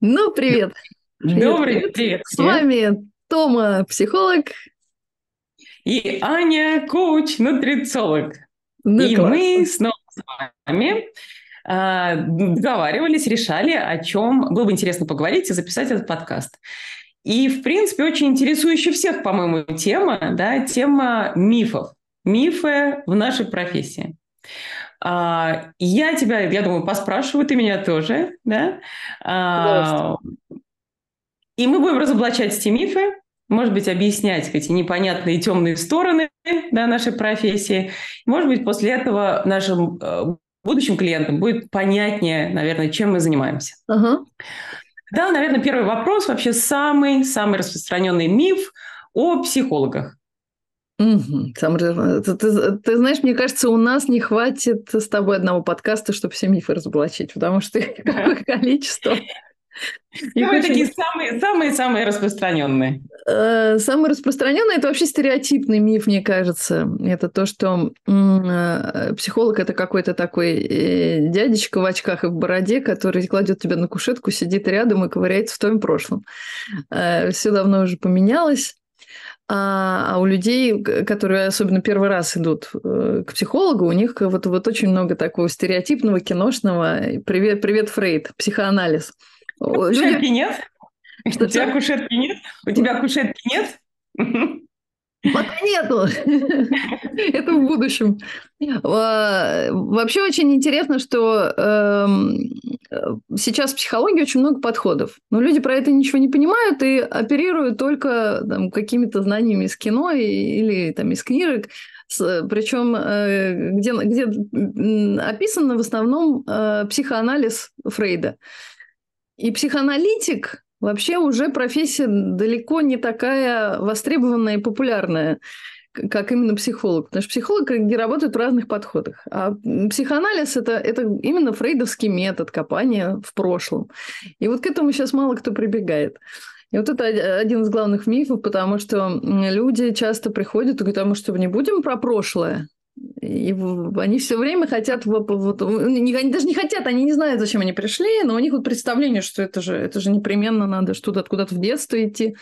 Ну, привет. Добрый привет. С вами Тома, психолог. И Аня, коуч, нутрициолог. Ну, и классно. мы снова с вами э, договаривались, решали, о чем было бы интересно поговорить и записать этот подкаст. И, в принципе, очень интересующая всех, по-моему, тема, да, тема мифов. Мифы в нашей профессии. А, я тебя, я думаю, поспрашиваю, ты меня тоже, да? А, и мы будем разоблачать эти мифы, может быть, объяснять эти непонятные темные стороны да, нашей профессии. Может быть, после этого нашим э, будущим клиентам будет понятнее, наверное, чем мы занимаемся. Uh-huh. Да, наверное, первый вопрос, вообще самый-самый распространенный миф о психологах. Угу. Сам, ты, ты, ты знаешь, мне кажется, у нас не хватит с тобой одного подкаста, чтобы все мифы разоблачить, потому что какое количество. Какие такие самые, самые, самые распространенные. Э, самый распространенный это вообще стереотипный миф, мне кажется. Это то, что э, психолог это какой-то такой э, дядечка в очках и в бороде, который кладет тебя на кушетку, сидит рядом и ковыряется в твоем прошлом. Все давно уже поменялось. А, а у людей, которые особенно первый раз идут э, к психологу, у них вот, вот очень много такого стереотипного, киношного. Привет, привет, Фрейд, психоанализ. Кушетки Люди... нет? Что у тебя кушетки нет? У тебя кушетки нет? Пока нету. Это в будущем. А, вообще очень интересно, что эм, сейчас в психологии очень много подходов. Но люди про это ничего не понимают и оперируют только там, какими-то знаниями из кино или там, из книжек. Причем э, где, где описано в основном э, психоанализ Фрейда. И психоаналитик Вообще уже профессия далеко не такая востребованная и популярная, как именно психолог. Потому что психолог где работает в разных подходах. А психоанализ это, это именно фрейдовский метод копания в прошлом. И вот к этому сейчас мало кто прибегает. И вот это один из главных мифов, потому что люди часто приходят и говорят, а мы что, не будем про прошлое? И они все время хотят, вот, они даже не хотят, они не знают, зачем они пришли, но у них вот представление, что это же, это же непременно надо что-то куда-то в детство идти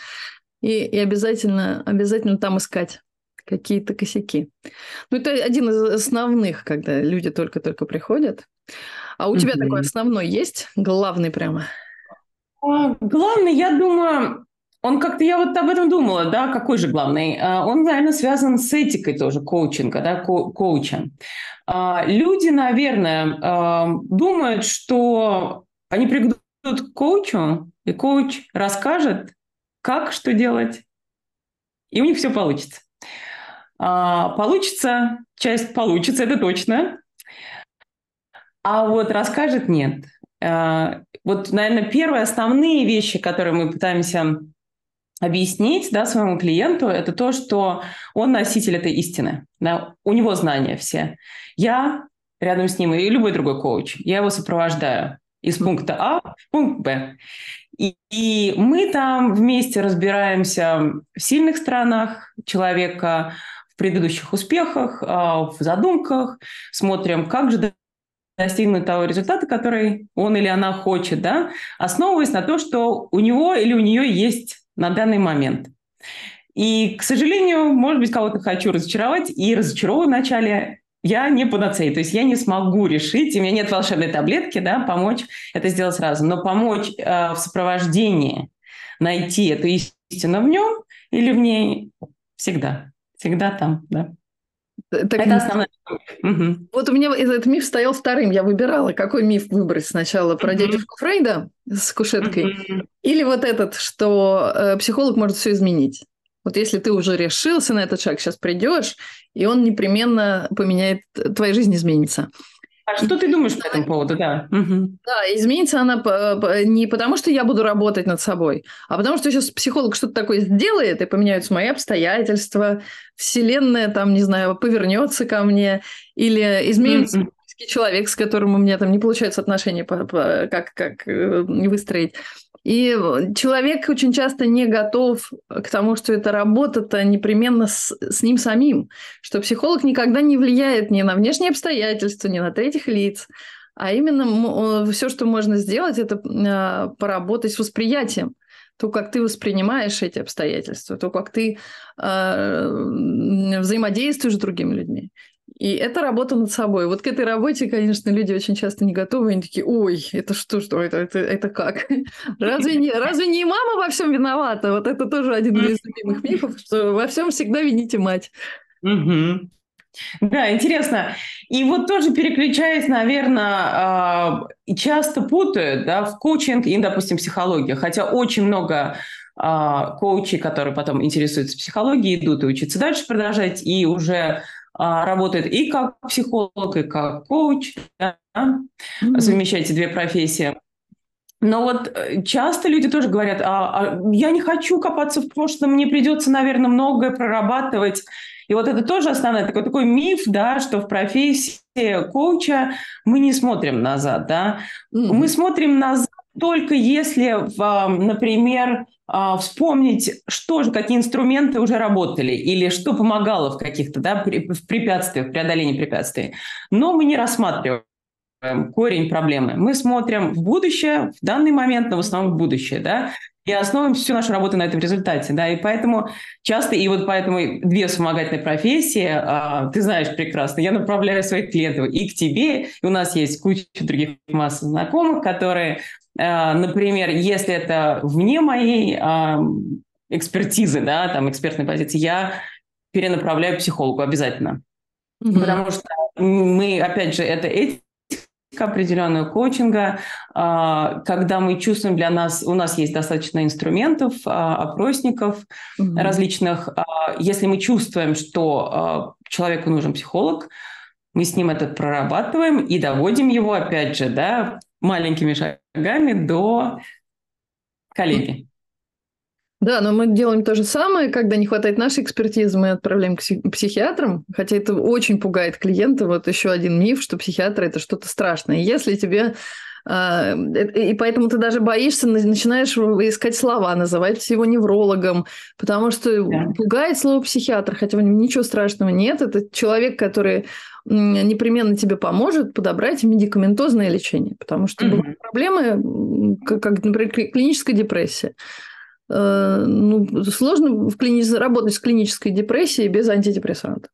и, и обязательно, обязательно там искать какие-то косяки. Ну, это один из основных, когда люди только-только приходят. А у тебя такой основной есть? Главный прямо? А, главный, я думаю, он как-то, я вот об этом думала, да, какой же главный? А, он, наверное, связан с этикой тоже коучинга, да, ко- коуча. А, люди, наверное, а, думают, что они придут к коучу, и коуч расскажет, как что делать, и у них все получится. Получится, часть получится, это точно. А вот расскажет нет. Вот, наверное, первые основные вещи, которые мы пытаемся объяснить да, своему клиенту, это то, что он носитель этой истины. Да? У него знания все. Я рядом с ним и любой другой коуч, я его сопровождаю из пункта А в пункт Б. И, и мы там вместе разбираемся в сильных сторонах человека, предыдущих успехах, а, в задумках, смотрим, как же достигнуть того результата, который он или она хочет, да, основываясь на то, что у него или у нее есть на данный момент. И, к сожалению, может быть, кого-то хочу разочаровать, и разочаровываю вначале. Я не панацея, то есть я не смогу решить, у меня нет волшебной таблетки, да, помочь это сделать сразу, но помочь э, в сопровождении найти эту истину в нем или в ней всегда, всегда там, да. Так, это основной. Угу. Вот у меня этот миф стоял вторым. Я выбирала, какой миф выбрать сначала про угу. дядюшку Фрейда с кушеткой, угу. или вот этот, что э, психолог может все изменить. Вот если ты уже решился на этот шаг, сейчас придешь, и он непременно поменяет, твоя жизнь изменится. А что ты думаешь по этому поводу, да? Угу. Да, изменится она не потому, что я буду работать над собой, а потому что сейчас психолог что-то такое сделает, и поменяются мои обстоятельства, вселенная там, не знаю, повернется ко мне, или изменится mm человек, с которым у меня там не получается отношения как, как э, выстроить. И человек очень часто не готов к тому, что эта работа-то непременно с, с ним самим, что психолог никогда не влияет ни на внешние обстоятельства, ни на третьих лиц, а именно все, что можно сделать, это а, поработать с восприятием. То, как ты воспринимаешь эти обстоятельства, то, как ты э, взаимодействуешь с другими людьми. И это работа над собой. Вот к этой работе, конечно, люди очень часто не готовы. Они такие, ой, это что, что, это, это, это как? Разве не, разве не мама во всем виновата? Вот это тоже один из любимых мифов, что во всем всегда вините мать. Да, интересно. И вот тоже переключаясь, наверное, а, часто путают да, в коучинг и, допустим, психологию. Хотя очень много а, коучей, которые потом интересуются психологией, идут и учатся дальше продолжать, и уже а, работают и как психолог, и как коуч, да, mm-hmm. совмещаете две профессии. Но вот э, часто люди тоже говорят, а, а я не хочу копаться в прошлом, мне придется, наверное, многое прорабатывать. И вот это тоже основной такой, такой миф, да, что в профессии коуча мы не смотрим назад, да. Mm-hmm. Мы смотрим назад только если, например, а, вспомнить, что же, какие инструменты уже работали или что помогало в каких-то да, в препятствиях, в преодолении препятствий. Но мы не рассматриваем корень проблемы. Мы смотрим в будущее, в данный момент, но в основном в будущее, да, и основываем всю нашу работу на этом результате, да, и поэтому часто, и вот поэтому две вспомогательные профессии, а, ты знаешь прекрасно, я направляю своих клиентов и к тебе, и у нас есть куча других масс знакомых, которые, например, если это вне моей экспертизы, да, там, экспертной позиции, я перенаправляю психологу обязательно. Mm-hmm. Потому что мы, опять же, это эти определенного коучинга, а, когда мы чувствуем для нас, у нас есть достаточно инструментов, а, опросников mm-hmm. различных. А, если мы чувствуем, что человеку нужен психолог, мы с ним это прорабатываем и доводим его, опять же, да, маленькими шагами до коллеги. Да, но мы делаем то же самое, когда не хватает нашей экспертизы, мы отправляем к психиатрам, хотя это очень пугает клиента. Вот еще один миф, что психиатр это что-то страшное. Если тебе и поэтому ты даже боишься, начинаешь искать слова, называть его неврологом, потому что да. пугает слово психиатр, хотя в нем ничего страшного нет. Это человек, который непременно тебе поможет подобрать медикаментозное лечение, потому что mm-hmm. проблемы, как, например, клиническая депрессия. Э, ну, сложно в клини... работать с клинической депрессией без антидепрессантов.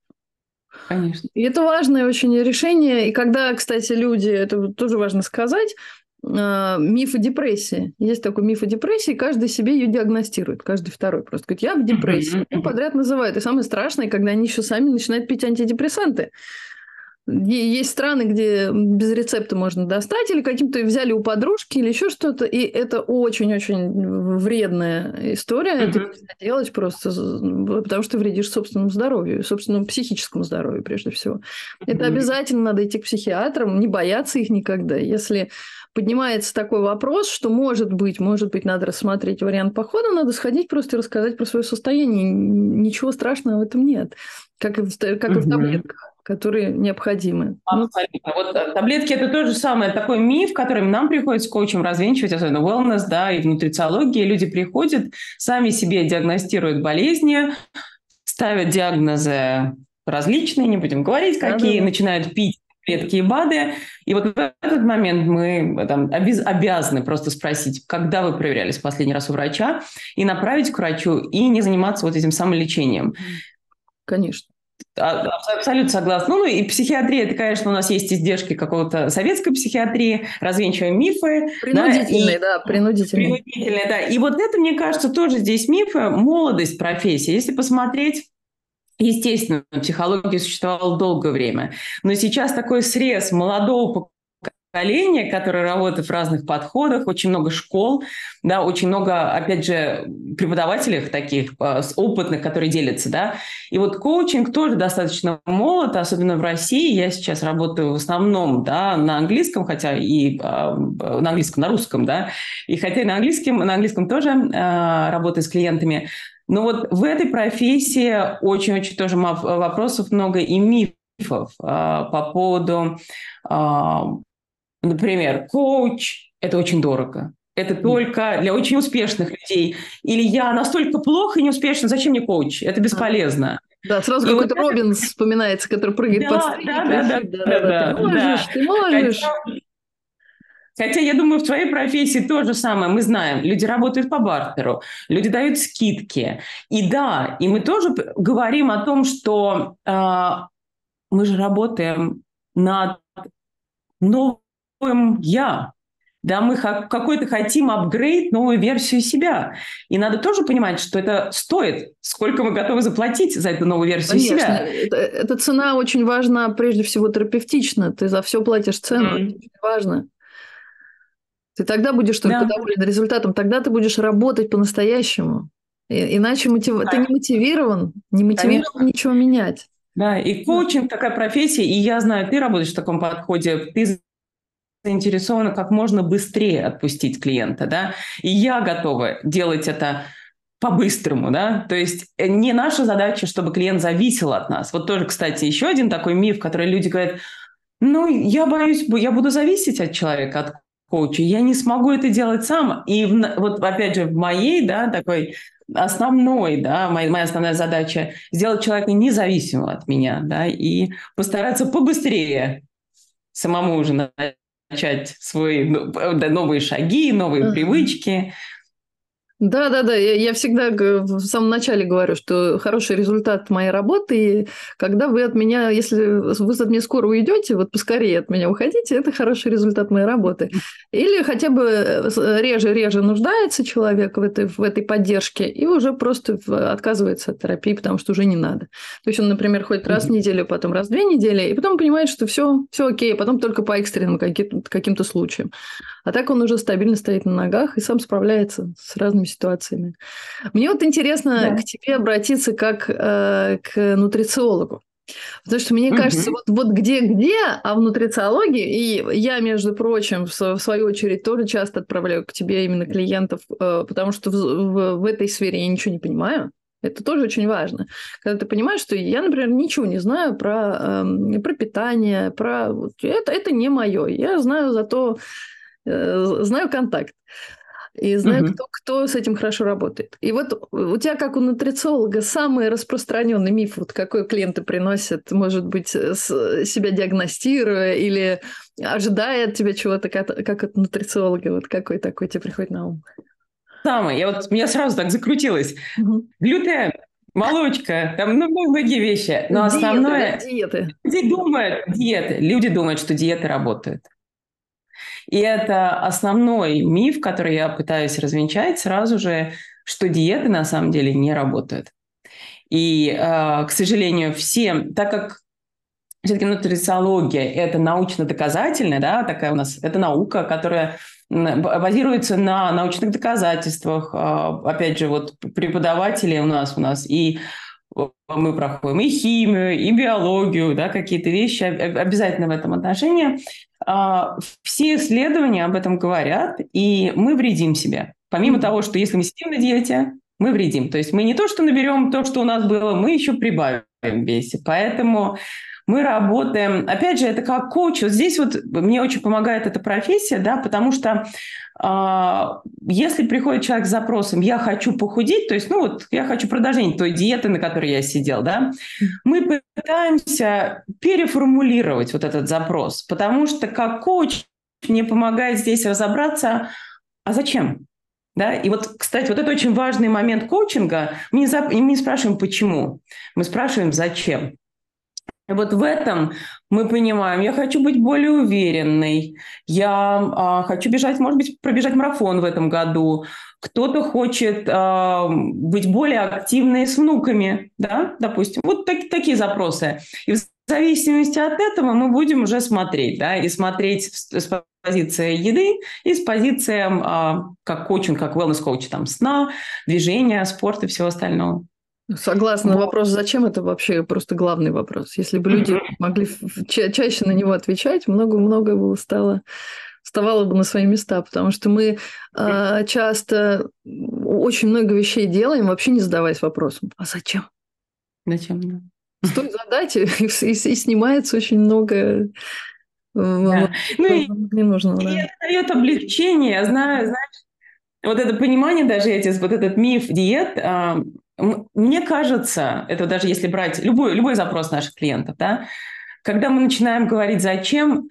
Конечно. И это важное очень решение. И когда, кстати, люди, это тоже важно сказать, э, миф о депрессии. Есть такой миф о депрессии, каждый себе ее диагностирует, каждый второй просто говорит, я в депрессии. И подряд называют. И самое страшное, когда они еще сами начинают пить антидепрессанты. Есть страны, где без рецепта можно достать, или каким-то взяли у подружки, или еще что-то, и это очень-очень вредная история. Mm-hmm. Это нельзя делать просто, потому что вредишь собственному здоровью, собственному психическому здоровью прежде всего. Mm-hmm. Это обязательно надо идти к психиатрам, не бояться их никогда. Если поднимается такой вопрос, что может быть, может быть, надо рассмотреть вариант похода, надо сходить просто и рассказать про свое состояние. Ничего страшного в этом нет, как и в, как и в таблетках которые необходимы. Ну, Абсолютно. Вот э, таблетки – это тот же самый такой миф, который нам приходится коучем развенчивать, особенно wellness, да, и в нутрициологии. Люди приходят, сами себе диагностируют болезни, ставят диагнозы различные, не будем говорить, какие, да, да. начинают пить редкие БАДы. И вот в этот момент мы э, там, обязаны просто спросить, когда вы проверялись последний раз у врача, и направить к врачу, и не заниматься вот этим самолечением. Конечно. А, абсолютно согласна. Ну, и психиатрия, это, конечно, у нас есть издержки какого-то советской психиатрии, развенчиваем мифы. Принудительные, да, и, да принудительные. Принудительные, да. И вот это, мне кажется, тоже здесь мифы, молодость профессии. Если посмотреть Естественно, психология существовала долгое время, но сейчас такой срез молодого поколение, которое работает в разных подходах, очень много школ, да, очень много, опять же, преподавателей таких э, опытных, которые делятся, да. И вот коучинг тоже достаточно молод, особенно в России. Я сейчас работаю в основном, да, на английском, хотя и э, на английском, на русском, да, и хотя и на английском, на английском тоже э, работаю с клиентами. Но вот в этой профессии очень-очень тоже вопросов много и мифов э, по поводу Например, коуч – это очень дорого. Это только для очень успешных людей. Или я настолько плохо и неуспешна, зачем мне коуч? Это бесполезно. Да, сразу какой-то вот Робинс это... вспоминается, который прыгает да, под стрель. Да, да, да, да, да, Ты можешь, ты можешь. Хотя я думаю, в твоей профессии то же самое. Мы знаем, люди работают по бартеру, люди дают скидки. И да, и мы тоже говорим о том, что э, мы же работаем над новым я. Да, мы какой-то хотим апгрейд, новую версию себя. И надо тоже понимать, что это стоит, сколько мы готовы заплатить за эту новую версию Конечно. себя. Это, эта цена очень важна, прежде всего, терапевтична. Ты за все платишь цену, mm-hmm. это очень важно. Ты тогда будешь только да. доволен результатом, тогда ты будешь работать по-настоящему. Иначе мотив... да. ты не мотивирован, не мотивирован Конечно. ничего менять. Да, и коучинг такая профессия, и я знаю, ты работаешь в таком подходе, ты заинтересована как можно быстрее отпустить клиента, да, и я готова делать это по-быстрому, да, то есть э, не наша задача, чтобы клиент зависел от нас. Вот тоже, кстати, еще один такой миф, который люди говорят, ну, я боюсь, я буду зависеть от человека, от коуча, я не смогу это делать сам. И в, вот опять же в моей, да, такой основной, да, моя, моя основная задача сделать человека независимым от меня, да, и постараться побыстрее самому уже начать свои ну, новые шаги, новые привычки, да, да, да. Я, я всегда в самом начале говорю, что хороший результат моей работы, когда вы от меня, если вы от меня скоро уйдете, вот поскорее от меня уходите, это хороший результат моей работы. Или хотя бы реже-реже э, нуждается человек в этой, в этой поддержке и уже просто отказывается от терапии, потому что уже не надо. То есть он, например, ходит раз в неделю, потом раз в две недели, и потом понимает, что все, все окей, а потом только по экстренным каким-то случаям. А так он уже стабильно стоит на ногах и сам справляется с разными ситуациями. Мне вот интересно да. к тебе обратиться как э, к нутрициологу. Потому что мне кажется, вот, вот где-где, а в нутрициологии, и я, между прочим, в, в свою очередь тоже часто отправляю к тебе именно клиентов, э, потому что в, в, в этой сфере я ничего не понимаю. Это тоже очень важно. Когда ты понимаешь, что я, например, ничего не знаю про, э, про питание, про... Это, это не мое. Я знаю зато знаю контакт. И знаю, угу. кто, кто с этим хорошо работает. И вот у тебя, как у нутрициолога, самый распространенный миф, вот какой клиенты приносят, может быть, с, себя диагностируя или ожидая от тебя чего-то, как, как от нутрициолога, вот какой такой тебе приходит на ум? Самый. Я вот, меня сразу так закрутилось. Угу. Глютен, молочка, там ну, многие вещи. Но диеты, основное... Да, диеты. Люди думают, диеты. Люди думают, что диеты работают. И это основной миф, который я пытаюсь развенчать сразу же, что диеты на самом деле не работают. И, э, к сожалению, все, так как все-таки нутрициология – это научно-доказательная, да, такая у нас, это наука, которая базируется на научных доказательствах. А, опять же, вот преподаватели у нас, у нас и мы проходим и химию, и биологию, да, какие-то вещи обязательно в этом отношении. А, все исследования об этом говорят, и мы вредим себе. Помимо mm-hmm. того, что если мы сидим на диете, мы вредим. То есть мы не то, что наберем то, что у нас было, мы еще прибавим в весе. Поэтому мы работаем, опять же, это как коуч. Вот здесь вот мне очень помогает эта профессия, да, потому что если приходит человек с запросом «я хочу похудеть», то есть, ну вот, я хочу продолжение той диеты, на которой я сидел, да, мы пытаемся переформулировать вот этот запрос, потому что как коуч мне помогает здесь разобраться, а зачем? Да? И вот, кстати, вот это очень важный момент коучинга. Мы не, зап... мы не спрашиваем, почему, мы спрашиваем, зачем. Вот в этом мы понимаем, я хочу быть более уверенной, я а, хочу бежать, может быть, пробежать марафон в этом году, кто-то хочет а, быть более активной с внуками, да, допустим. Вот так, такие запросы. И в зависимости от этого мы будем уже смотреть, да, и смотреть с, с позиции еды и с позиции а, как коучинг, как wellness-коуч, там, сна, движения, спорта и всего остального. Согласна. Вопрос, зачем это вообще просто главный вопрос. Если бы люди могли ча- чаще на него отвечать, много-много было стало вставало бы на свои места, потому что мы э, часто очень много вещей делаем, вообще не задаваясь вопросом, а зачем? Зачем, да. Стоит задать, и, и, и снимается очень много э, да. ну, и, не нужно. И да. это дает облегчение, я знаю, знаешь, вот это понимание даже эти, вот этот миф диет, а, мне кажется, это даже если брать любой, любой запрос наших клиентов, да, когда мы начинаем говорить «зачем»,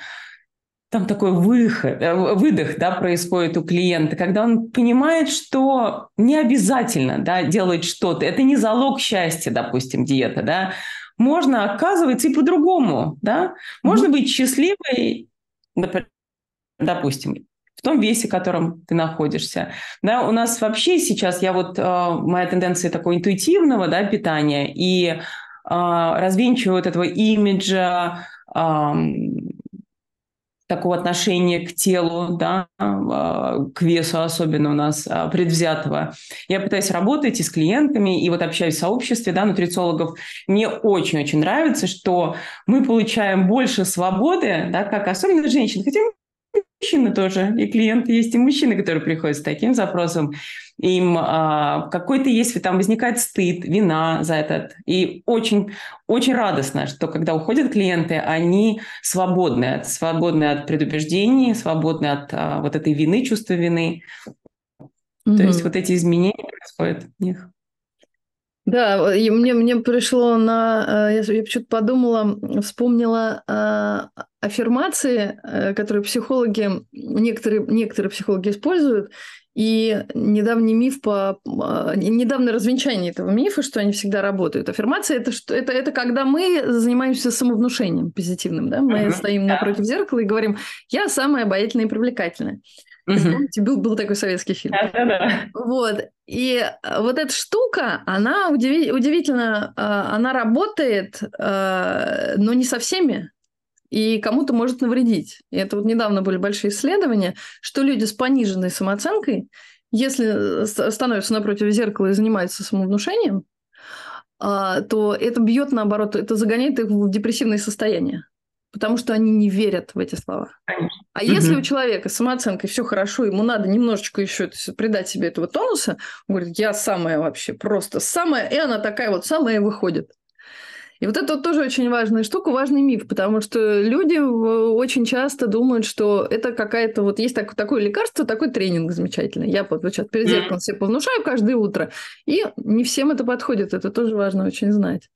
там такой выход, э, выдох да, происходит у клиента, когда он понимает, что не обязательно да, делать что-то. Это не залог счастья, допустим, диета. Да. Можно, оказывается, и по-другому. Да. Можно mm-hmm. быть счастливой, допустим, в том весе, в котором ты находишься. Да, у нас вообще сейчас, я вот, э, моя тенденция такого интуитивного да, питания и э, развенчиваю вот этого имиджа, такого отношения к телу, да, а, к весу особенно у нас предвзятого. Я пытаюсь работать и с клиентами, и вот общаюсь в сообществе да, нутрициологов. Мне очень-очень нравится, что мы получаем больше свободы, да, как особенно женщины, хотя мужчины тоже, и клиенты есть, и мужчины, которые приходят с таким запросом. Им а, какой-то есть, там возникает стыд, вина за этот. И очень, очень радостно, что когда уходят клиенты, они свободны, свободны от предубеждений, свободны от а, вот этой вины, чувства вины. Mm-hmm. То есть вот эти изменения происходят в них. Да, и мне, мне пришло на... Э, я, я почему-то подумала, вспомнила э, аффирмации, э, которые психологи, некоторые, некоторые психологи используют, и недавний миф по... Недавнее развенчание этого мифа, что они всегда работают. Аффирмация это, что, это, это когда мы занимаемся самовнушением позитивным. Да? Мы uh-huh. стоим напротив зеркала и говорим, я самая обаятельная и привлекательная. Угу. Помните, был, был такой советский фильм. Да-да-да. Вот. И э, вот эта штука, она удиви- удивительно, э, она работает, э, но не со всеми. И кому-то может навредить. И это вот недавно были большие исследования, что люди с пониженной самооценкой, если становятся напротив зеркала и занимаются самовнушением, то это бьет наоборот, это загоняет их в депрессивное состояние потому что они не верят в эти слова. Конечно. А угу. если у человека с самооценкой все хорошо, ему надо немножечко еще придать себе этого тонуса, он говорит, я самая вообще, просто самая, и она такая вот самая выходит. И вот это вот тоже очень важная штука, важный миф, потому что люди очень часто думают, что это какая-то вот есть так, такое лекарство, такой тренинг замечательный. Я вот сейчас перед зеркалом себе повнушаю каждое утро, и не всем это подходит, это тоже важно очень знать.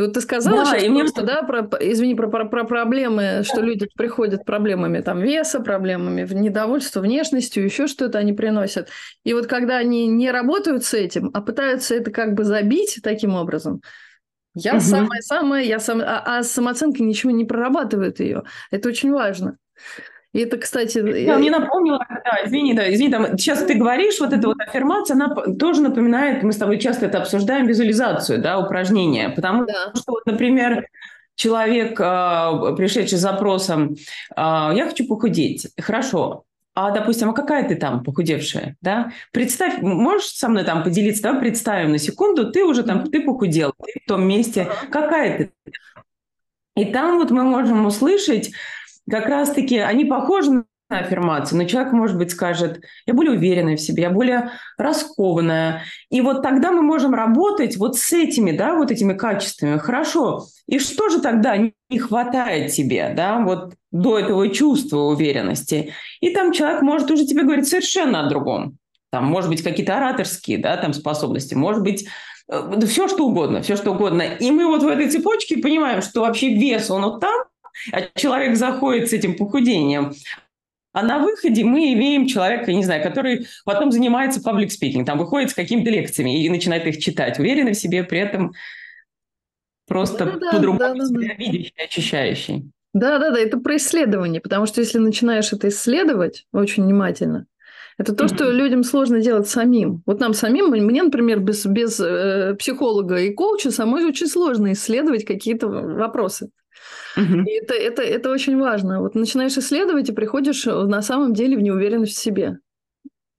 И вот ты сказала да, сейчас и мне... просто, да, про, извини, про, про, про проблемы, что люди приходят проблемами там веса, проблемами недовольства внешностью, еще что-то они приносят. И вот когда они не работают с этим, а пытаются это как бы забить таким образом, я угу. самая-самая, я сам, а, а с самооценкой ничего не прорабатывают ее. Это очень важно. И это, кстати... Да, мне напомнила, да, извини, да, извини, там, сейчас ты говоришь, вот эта вот аффирмация, она тоже напоминает, мы с тобой часто это обсуждаем, визуализацию, да, упражнения, потому да. что, вот, например, человек, а, пришедший с запросом, а, я хочу похудеть, хорошо, а, допустим, а какая ты там похудевшая, да? Представь, можешь со мной там поделиться, давай представим на секунду, ты уже там, ты похудел, ты в том месте, какая ты? И там вот мы можем услышать как раз-таки они похожи на аффирмацию, но человек, может быть, скажет, я более уверенная в себе, я более раскованная. И вот тогда мы можем работать вот с этими, да, вот этими качествами. Хорошо. И что же тогда не хватает тебе, да, вот до этого чувства уверенности? И там человек может уже тебе говорить совершенно о другом. Там, может быть, какие-то ораторские, да, там способности, может быть, э, все что угодно, все что угодно. И мы вот в этой цепочке понимаем, что вообще вес, он вот там, а человек заходит с этим похудением, а на выходе мы имеем человека, не знаю, который потом занимается паблик спикинг, там выходит с какими-то лекциями и начинает их читать, уверенный в себе, при этом просто да, по-другому да, да, себя да. видящий, ощущающий. Да, да, да, это про исследование, потому что если начинаешь это исследовать очень внимательно, это то, что людям сложно делать самим. Вот нам самим, мне, например, без, без э, психолога и коуча самой очень сложно исследовать какие-то вопросы. Угу. И это, это, это очень важно. Вот начинаешь исследовать и приходишь э, на самом деле в неуверенность в себе.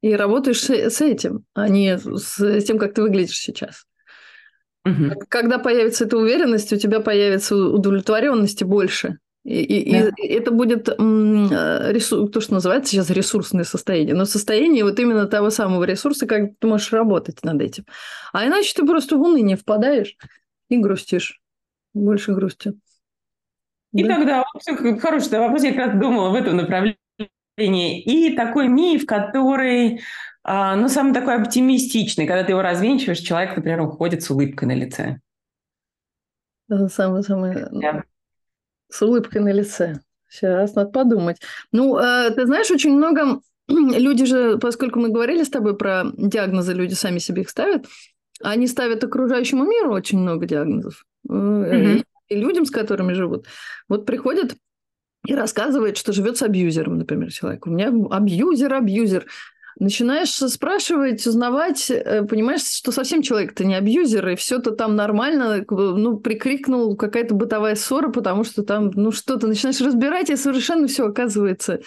И работаешь с, с этим, а не с тем, как ты выглядишь сейчас. Угу. Когда появится эта уверенность, у тебя появится удовлетворенности больше. И, и, да. и это будет э, ресурс, то, что называется сейчас ресурсное состояние, но состояние вот именно того самого ресурса, как ты можешь работать над этим. А иначе ты просто в уныние впадаешь и грустишь, больше грусти. И да. тогда, вот, хороший вопрос, я как раз думала в этом направлении. И такой миф, который, а, ну, самый такой оптимистичный, когда ты его развенчиваешь, человек, например, уходит с улыбкой на лице. Самое-самое... Yeah. С улыбкой на лице. Сейчас, надо подумать. Ну, э, ты знаешь, очень много люди же, поскольку мы говорили с тобой про диагнозы, люди сами себе их ставят, они ставят окружающему миру очень много диагнозов. Mm-hmm. И людям, с которыми живут. Вот приходят и рассказывает, что живет с абьюзером, например, человек. У меня абьюзер, абьюзер. Начинаешь спрашивать, узнавать, э, понимаешь, что совсем человек-то не абьюзер, и все-то там нормально, ну, прикрикнул какая-то бытовая ссора, потому что там, ну, что-то начинаешь разбирать, и совершенно все оказывается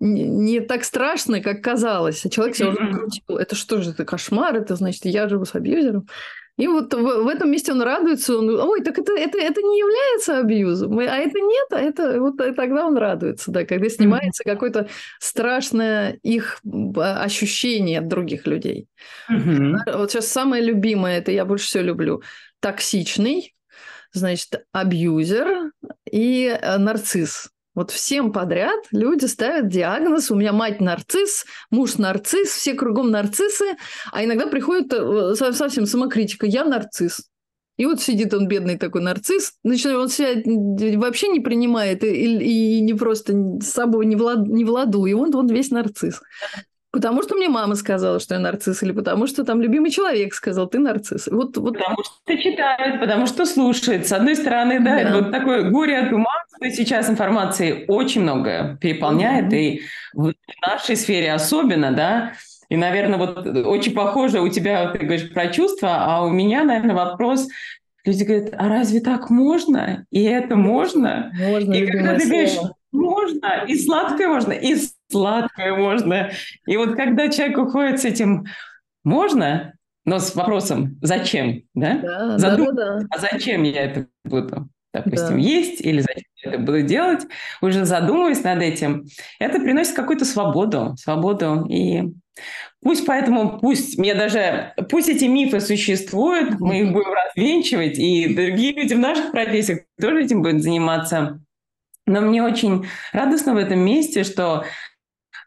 не, не так страшно, как казалось. А человек себя уже крутил. Это что же, это кошмар, это значит, я живу с абьюзером. И вот в, в этом месте он радуется, он, ой, так это, это, это не является абьюзом, а это нет, а это вот тогда он радуется, да, когда снимается mm-hmm. какое-то страшное их а, ощущение от других людей. Mm-hmm. Вот сейчас самое любимое, это я больше всего люблю, токсичный, значит, абьюзер и э, нарцисс. Вот всем подряд люди ставят диагноз. У меня мать нарцисс, муж нарцисс, все кругом нарциссы. А иногда приходит э, совсем самокритика. Я нарцисс. И вот сидит он, бедный такой нарцисс, начинает, он себя вообще не принимает и, и не просто с собой не, влад, не в ладу, и он, он весь нарцисс. Потому что мне мама сказала, что я нарцисс, или потому что там любимый человек сказал, ты нарцисс. Вот, вот... Потому что читают, потому что слушают. С одной стороны, да, да. вот такое горе от ума, что сейчас информации очень много переполняет, mm-hmm. и в нашей сфере особенно, да, и, наверное, вот очень похоже у тебя, ты говоришь про чувства, а у меня, наверное, вопрос, люди говорят, а разве так можно? И это можно? Можно, и когда ты говоришь, можно, и сладкое можно, и сладкое можно. И вот когда человек уходит с этим «можно», но с вопросом «зачем?», да? Да, Задум... да, да, А зачем я это буду, допустим, да. есть или зачем я это буду делать, уже задумываясь над этим, это приносит какую-то свободу, свободу и Пусть поэтому, пусть мне даже, пусть эти мифы существуют, мы их будем развенчивать, и другие люди в наших профессиях тоже этим будут заниматься. Но мне очень радостно в этом месте, что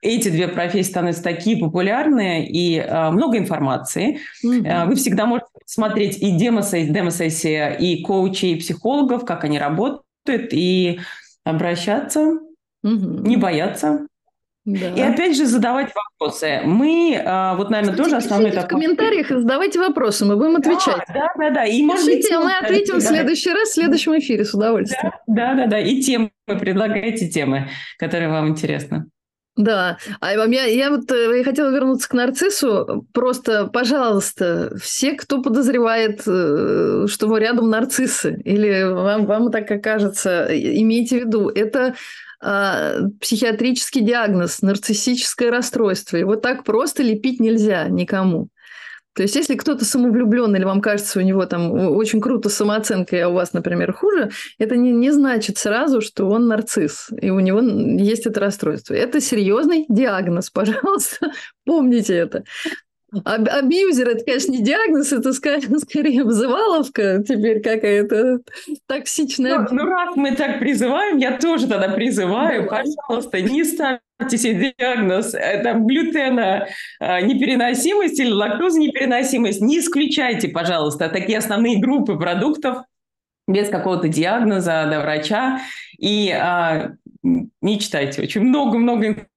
эти две профессии становятся такие популярные и э, много информации. Mm-hmm. Вы всегда можете смотреть и демо-сессии, и коучей, и психологов, как они работают, и обращаться, mm-hmm. не бояться. Да. И опять же задавать вопросы. Мы, а, вот, наверное, Кстати, тоже основной такой... В комментариях задавайте вопросы, мы будем отвечать. Да, да, да. И, Пишите, а мы ответим да. в следующий раз, в следующем эфире с удовольствием. Да, да, да. И темы, предлагайте темы, которые вам интересны. Да, а я, я вот э, я хотела вернуться к нарциссу. Просто, пожалуйста, все, кто подозревает, э, что вы рядом нарциссы, или вам, вам так окажется, имейте в виду, это а, психиатрический диагноз, нарциссическое расстройство. Его так просто лепить нельзя никому. То есть, если кто-то самовлюблен или вам кажется, у него там очень круто самооценка, а у вас, например, хуже, это не, не значит сразу, что он нарцисс, и у него есть это расстройство. Это серьезный диагноз, пожалуйста, помните это. Аб абьюзер – это, конечно, не диагноз, это скорее обзываловка теперь какая-то токсичная. Ну, ну, раз мы так призываем, я тоже тогда призываю, да. пожалуйста, не ставьте себе диагноз это глютена а, непереносимость или лактоза непереносимость. Не исключайте, пожалуйста, такие основные группы продуктов без какого-то диагноза до врача. И а, не читайте. Очень много-много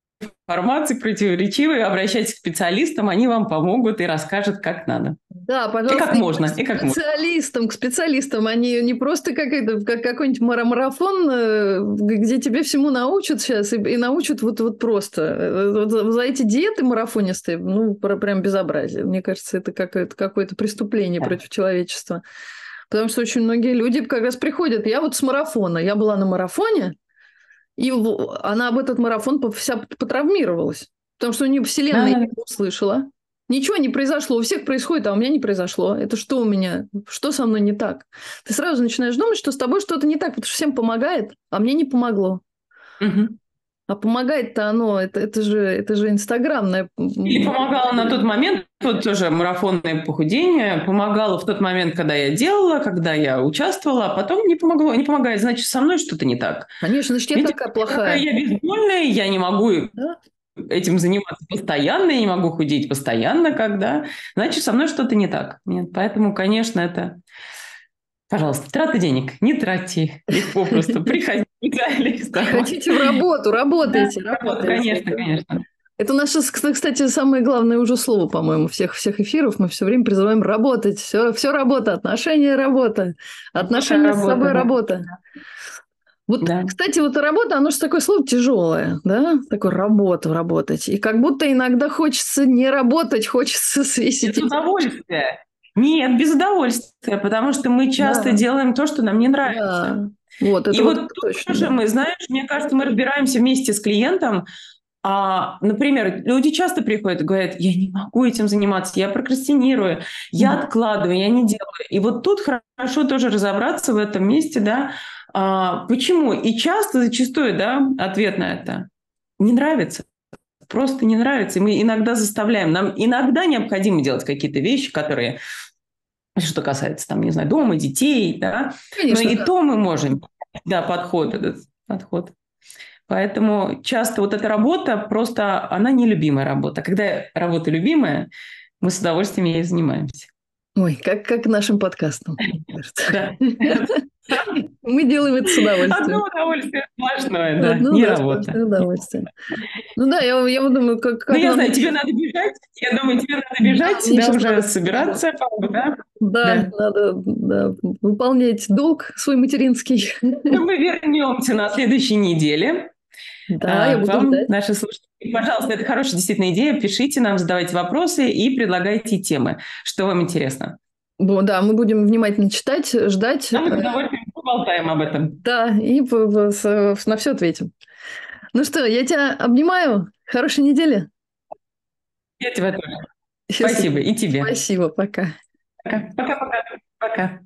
информации противоречивой, обращайтесь к специалистам, они вам помогут и расскажут, как надо. Да, пожалуйста. И как можно. И как специалистам, к специалистам. Они не просто как, это, как какой-нибудь марафон, э, где тебе всему научат сейчас и, и научат вот, вот просто. Э, вот за эти диеты марафонистые, ну, прям безобразие. Мне кажется, это какое-то, какое-то преступление да. против человечества. Потому что очень многие люди как раз приходят. Я вот с марафона. Я была на марафоне, и она об этот марафон вся потравмировалась. Потому что у нее вселенная не услышала. Ничего не произошло. У всех происходит, а у меня не произошло. Это что у меня? Что со мной не так? Ты сразу начинаешь думать, что с тобой что-то не так, потому что всем помогает, а мне не помогло. Угу. А помогает-то оно, это, это, же, это же инстаграмное. И помогало на тот момент, вот тоже марафонное похудение, помогало в тот момент, когда я делала, когда я участвовала, а потом не помогло, не помогает, значит, со мной что-то не так. Конечно, значит, я Видите, такая плохая. Я безвольная, я не могу да? этим заниматься постоянно, я не могу худеть постоянно, когда, значит, со мной что-то не так. Нет, поэтому, конечно, это... Пожалуйста, траты денег, не тратьте их попросту, приходите специалистов. Хотите в работу, работайте, да, работайте. Конечно, конечно. Это наше, кстати, самое главное уже слово, по-моему, всех всех эфиров. Мы все время призываем работать. Все, все работа, отношения работа, отношения работа, с собой да. работа. Вот, да. кстати, вот работа, оно же такое слово тяжелое, да, такое работа, работать. И как будто иногда хочется не работать, хочется свесить. Без удовольствия. Нет, без удовольствия, потому что мы часто да. делаем то, что нам не нравится. Да. Вот, это и вот, вот тут точно, тоже да. мы, знаешь, мне кажется, мы разбираемся вместе с клиентом, а, например, люди часто приходят и говорят, я не могу этим заниматься, я прокрастинирую, я mm откладываю, я не делаю. И вот тут хорошо тоже разобраться в этом месте, да, а, почему? И часто, зачастую, да, ответ на это не нравится. Просто не нравится. И мы иногда заставляем. Нам иногда необходимо делать какие-то вещи, которые что касается, там, не знаю, дома, детей, да. Конечно, Но и да. то мы можем, да, подход этот, подход. Поэтому часто вот эта работа просто, она нелюбимая работа. Когда работа любимая, мы с удовольствием ей занимаемся. Ой, как, как нашим подкастом. Мы делаем это с удовольствием. Одно удовольствие сплошное, да, Одно, не работа. удовольствие. Ну да, я, я думаю, как... ну, я знаю, тебе надо бежать, я думаю, тебе надо бежать, да, уже собираться, да? Да, надо выполнять долг свой материнский. Ну, мы вернемся на следующей неделе. Да, а, я буду вам, ждать. наши слушатели, пожалуйста, это хорошая действительно идея. Пишите нам, задавайте вопросы и предлагайте темы, что вам интересно. Да, мы будем внимательно читать, ждать. А мы с удовольствием поболтаем об этом. Да, и на все ответим. Ну что, я тебя обнимаю. Хорошей недели. Я тебя тоже. Спасибо, и тебе. Спасибо, пока. Пока, пока, пока. пока.